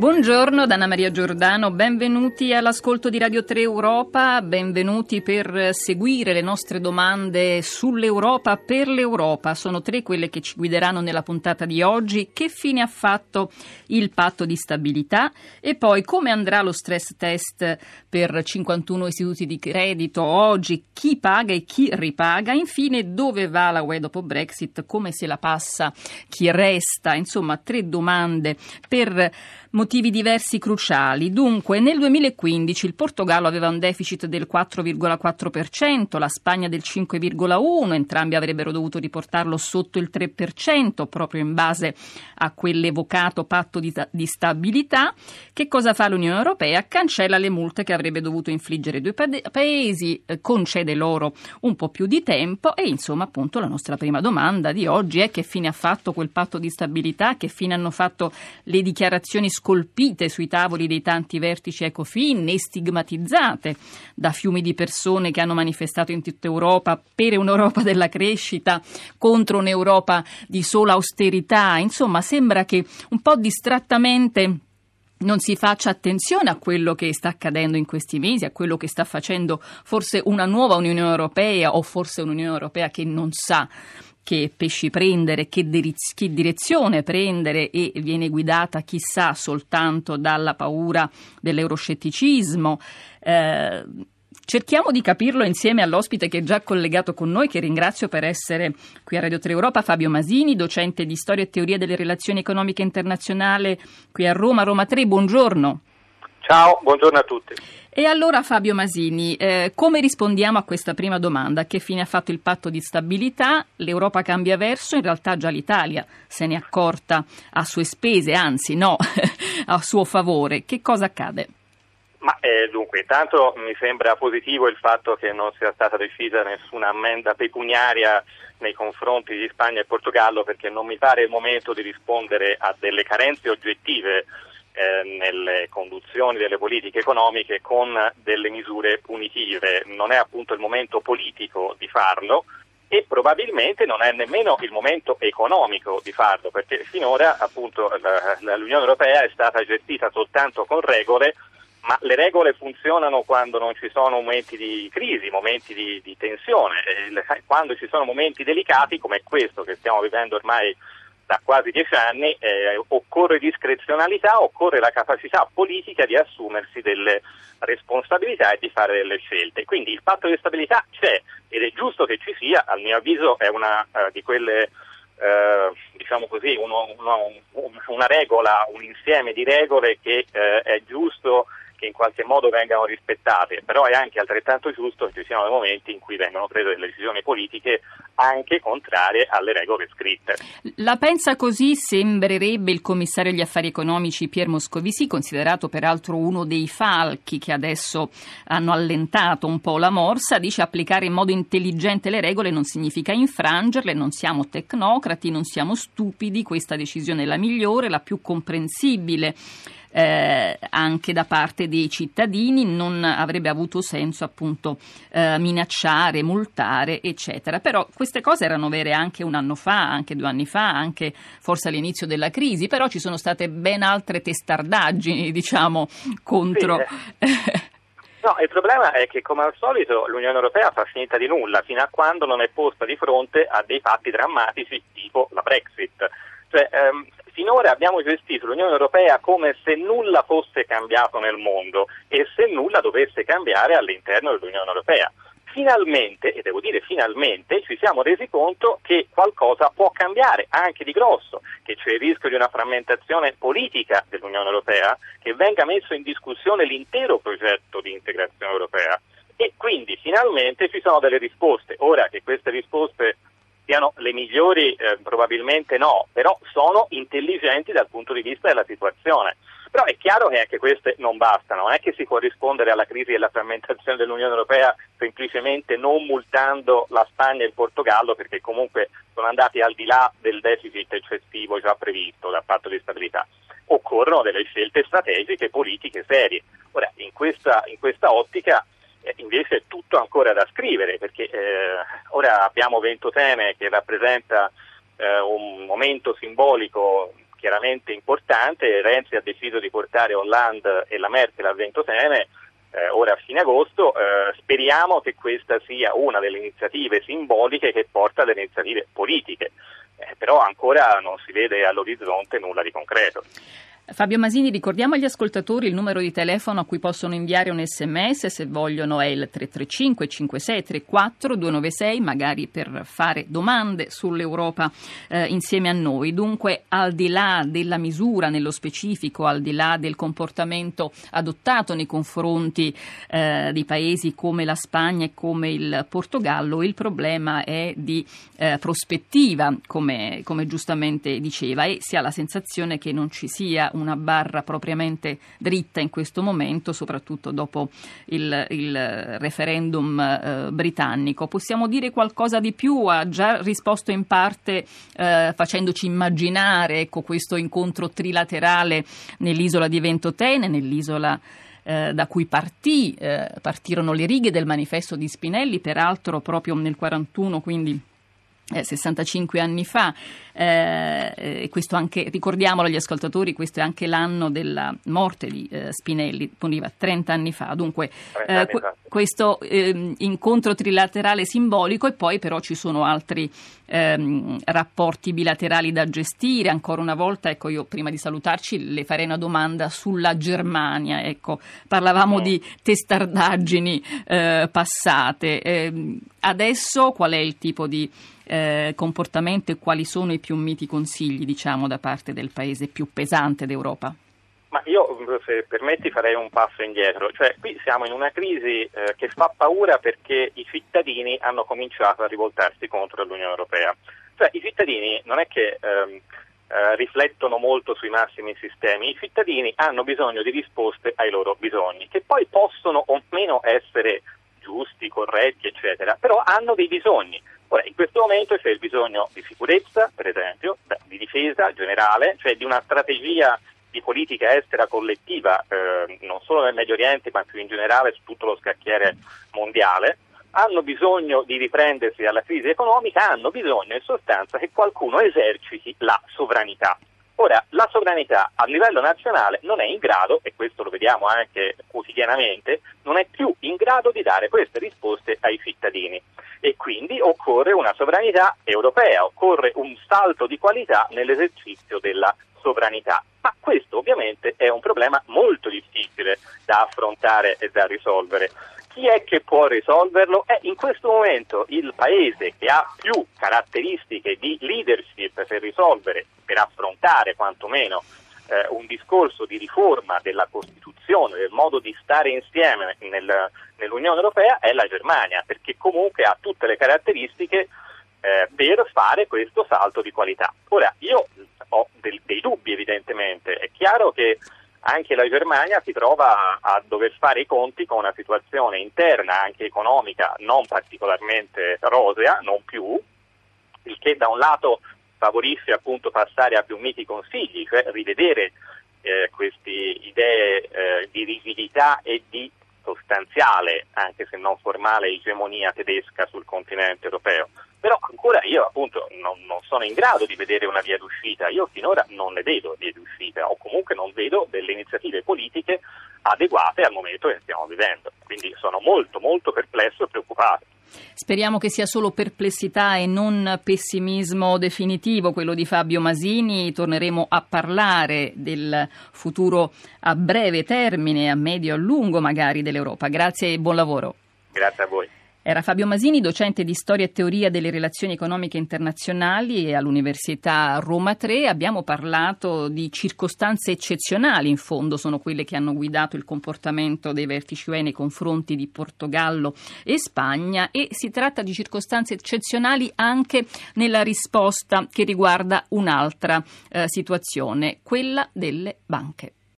Buongiorno Anna Maria Giordano, benvenuti all'ascolto di Radio 3 Europa, benvenuti per seguire le nostre domande sull'Europa per l'Europa. Sono tre quelle che ci guideranno nella puntata di oggi. Che fine ha fatto il patto di stabilità? E poi come andrà lo stress test per 51 istituti di credito oggi? Chi paga e chi ripaga? Infine dove va la UE dopo Brexit? Come se la passa? Chi resta? Insomma, tre domande per motivi diversi cruciali. Dunque, nel 2015 il Portogallo aveva un deficit del 4,4%, la Spagna del 5,1%, entrambi avrebbero dovuto riportarlo sotto il 3%, proprio in base a quell'evocato patto di, di stabilità. Che cosa fa l'Unione Europea? Cancella le multe che avrebbe dovuto infliggere i due paesi, eh, concede loro un po' più di tempo e insomma appunto la nostra prima domanda di oggi è che fine ha fatto quel patto di stabilità, che fine hanno fatto le dichiarazioni scolpite sui tavoli dei tanti vertici Ecofin e stigmatizzate da fiumi di persone che hanno manifestato in tutta Europa per un'Europa della crescita contro un'Europa di sola austerità. Insomma, sembra che un po' distrattamente non si faccia attenzione a quello che sta accadendo in questi mesi, a quello che sta facendo forse una nuova Unione Europea o forse un'Unione Europea che non sa che pesci prendere, che, diriz- che, direzione prendere e viene guidata chissà soltanto dalla paura dell'euroscetticismo. Eh, cerchiamo di capirlo insieme all'ospite che è già collegato con noi, che ringrazio per essere qui a Radio 3 Europa, Fabio Masini, docente di storia e teoria delle relazioni economiche internazionali qui a Roma, Roma 3. Buongiorno. Ciao, buongiorno a tutti. E allora Fabio Masini, eh, come rispondiamo a questa prima domanda? Che fine ha fatto il patto di stabilità? L'Europa cambia verso? In realtà già l'Italia se ne è accorta a sue spese, anzi no, a suo favore. Che cosa accade? Ma eh, dunque, intanto mi sembra positivo il fatto che non sia stata decisa nessuna ammenda pecuniaria nei confronti di Spagna e Portogallo perché non mi pare il momento di rispondere a delle carenze oggettive nelle conduzioni delle politiche economiche con delle misure punitive. Non è appunto il momento politico di farlo e probabilmente non è nemmeno il momento economico di farlo, perché finora appunto l'Unione Europea è stata gestita soltanto con regole, ma le regole funzionano quando non ci sono momenti di crisi, momenti di, di tensione, quando ci sono momenti delicati come questo che stiamo vivendo ormai da quasi dieci anni, eh, occorre discrezionalità, occorre la capacità politica di assumersi delle responsabilità e di fare delle scelte. Quindi il patto di stabilità c'è ed è giusto che ci sia, al mio avviso è una uh, di quelle Uh, diciamo così, uno, uno, una regola, un insieme di regole che uh, è giusto che in qualche modo vengano rispettate, però è anche altrettanto giusto che ci siano dei momenti in cui vengono prese delle decisioni politiche anche contrarie alle regole scritte. La pensa così sembrerebbe il commissario agli affari economici Pier Moscovici, considerato peraltro uno dei falchi che adesso hanno allentato un po' la morsa, dice applicare in modo intelligente le regole non significa infrangerle, non siamo tecnocrati, non siamo stupidi, questa decisione è la migliore, la più comprensibile eh, anche da parte dei cittadini, non avrebbe avuto senso appunto eh, minacciare, multare, eccetera. Però queste cose erano vere anche un anno fa, anche due anni fa, anche forse all'inizio della crisi, però ci sono state ben altre testardaggini, diciamo, contro. Sì. No, il problema è che come al solito l'Unione Europea fa finta di nulla fino a quando non è posta di fronte a dei fatti drammatici tipo la Brexit. Cioè, ehm, finora abbiamo gestito l'Unione Europea come se nulla fosse cambiato nel mondo e se nulla dovesse cambiare all'interno dell'Unione Europea. Finalmente, e devo dire finalmente, ci siamo resi conto che qualcosa può cambiare, anche di grosso, che c'è il rischio di una frammentazione politica dell'Unione Europea, che venga messo in discussione l'intero progetto di integrazione europea. E quindi finalmente ci sono delle risposte. Ora che queste risposte siano le migliori eh, probabilmente no, però sono intelligenti dal punto di vista della situazione. Però è chiaro che anche queste non bastano, non è che si può rispondere alla crisi e alla frammentazione dell'Unione Europea semplicemente non multando la Spagna e il Portogallo perché comunque sono andati al di là del deficit eccessivo già previsto dal patto di stabilità. Occorrono delle scelte strategiche, politiche serie. Ora, in questa, in questa ottica invece è tutto ancora da scrivere perché eh, ora abbiamo Ventotene che rappresenta eh, un momento simbolico chiaramente importante, Renzi ha deciso di portare Hollande e la Merkel a Ventotene eh, ora a fine agosto, eh, speriamo che questa sia una delle iniziative simboliche che porta alle iniziative politiche, eh, però ancora non si vede all'orizzonte nulla di concreto. Fabio Masini, ricordiamo agli ascoltatori il numero di telefono a cui possono inviare un sms se vogliono è il 335 5634 296, magari per fare domande sull'Europa eh, insieme a noi. Dunque, al di là della misura nello specifico, al di là del comportamento adottato nei confronti eh, di paesi come la Spagna e come il Portogallo, il problema è di eh, prospettiva, come, come giustamente diceva, e si ha la sensazione che non ci sia un una barra propriamente dritta in questo momento, soprattutto dopo il, il referendum eh, britannico. Possiamo dire qualcosa di più? Ha già risposto in parte eh, facendoci immaginare ecco, questo incontro trilaterale nell'isola di Ventotene, nell'isola eh, da cui partì, eh, partirono le righe del manifesto di Spinelli, peraltro proprio nel 1941, quindi 65 eh, anni fa, eh, e questo anche, ricordiamolo agli ascoltatori, questo è anche l'anno della morte di eh, Spinelli, poneva 30 anni fa, dunque eh, que- questo ehm, incontro trilaterale simbolico e poi però ci sono altri ehm, rapporti bilaterali da gestire, ancora una volta, ecco io prima di salutarci le farei una domanda sulla Germania, ecco, parlavamo mm. di testardaggini eh, passate, ehm, adesso qual è il tipo di eh, comportamento e quali sono i più miti consigli diciamo, da parte del paese più pesante d'Europa? Ma io, se permetti, farei un passo indietro. Cioè, qui siamo in una crisi eh, che fa paura perché i cittadini hanno cominciato a rivoltarsi contro l'Unione Europea. Cioè, i cittadini non è che ehm, eh, riflettono molto sui massimi sistemi, i cittadini hanno bisogno di risposte ai loro bisogni, che poi possono o meno essere giusti, corretti, eccetera, però hanno dei bisogni. Ora, in questo momento c'è il bisogno di sicurezza, per esempio, di difesa generale, cioè di una strategia di politica estera collettiva, eh, non solo nel Medio Oriente, ma più in generale su tutto lo scacchiere mondiale. Hanno bisogno di riprendersi dalla crisi economica, hanno bisogno in sostanza che qualcuno eserciti la sovranità. Ora, la sovranità a livello nazionale non è in grado, e questo lo vediamo anche quotidianamente, non è più in grado di dare queste risposte ai cittadini e quindi occorre una sovranità europea, occorre un salto di qualità nell'esercizio della sovranità. Ma questo ovviamente è un problema molto difficile da affrontare e da risolvere. Chi è che può risolverlo? È in questo momento il paese che ha più caratteristiche di leadership per risolvere, per affrontare quantomeno eh, un discorso di riforma della Costituzione, del modo di stare insieme nel, nell'Unione Europea è la Germania, perché comunque ha tutte le caratteristiche eh, per fare questo salto di qualità. Ora, io ho del, dei dubbi evidentemente, è chiaro che anche la Germania si trova a, dover fare i conti con una situazione interna, anche economica, non particolarmente rosea, non più, il che da un lato favorisce appunto passare a più miti consigli, cioè rivedere eh, queste idee eh, di rigidità e di sostanziale, anche se non formale, egemonia tedesca sul continente europeo. Però ancora io appunto non, non, sono in grado di vedere una via d'uscita, io finora non ne vedo vie d'uscita o comunque non vedo delle iniziative politiche adeguate al momento che stiamo vivendo. Quindi sono molto molto perplesso e preoccupato. Speriamo che sia solo perplessità e non pessimismo definitivo quello di Fabio Masini. Torneremo a parlare del futuro a breve termine, a medio e a lungo magari dell'Europa. Grazie e buon lavoro. Grazie a voi. Era Fabio Masini, docente di storia e teoria delle relazioni economiche internazionali all'Università Roma 3. Abbiamo parlato di circostanze eccezionali, in fondo sono quelle che hanno guidato il comportamento dei vertici UE nei confronti di Portogallo e Spagna e si tratta di circostanze eccezionali anche nella risposta che riguarda un'altra eh, situazione, quella delle banche.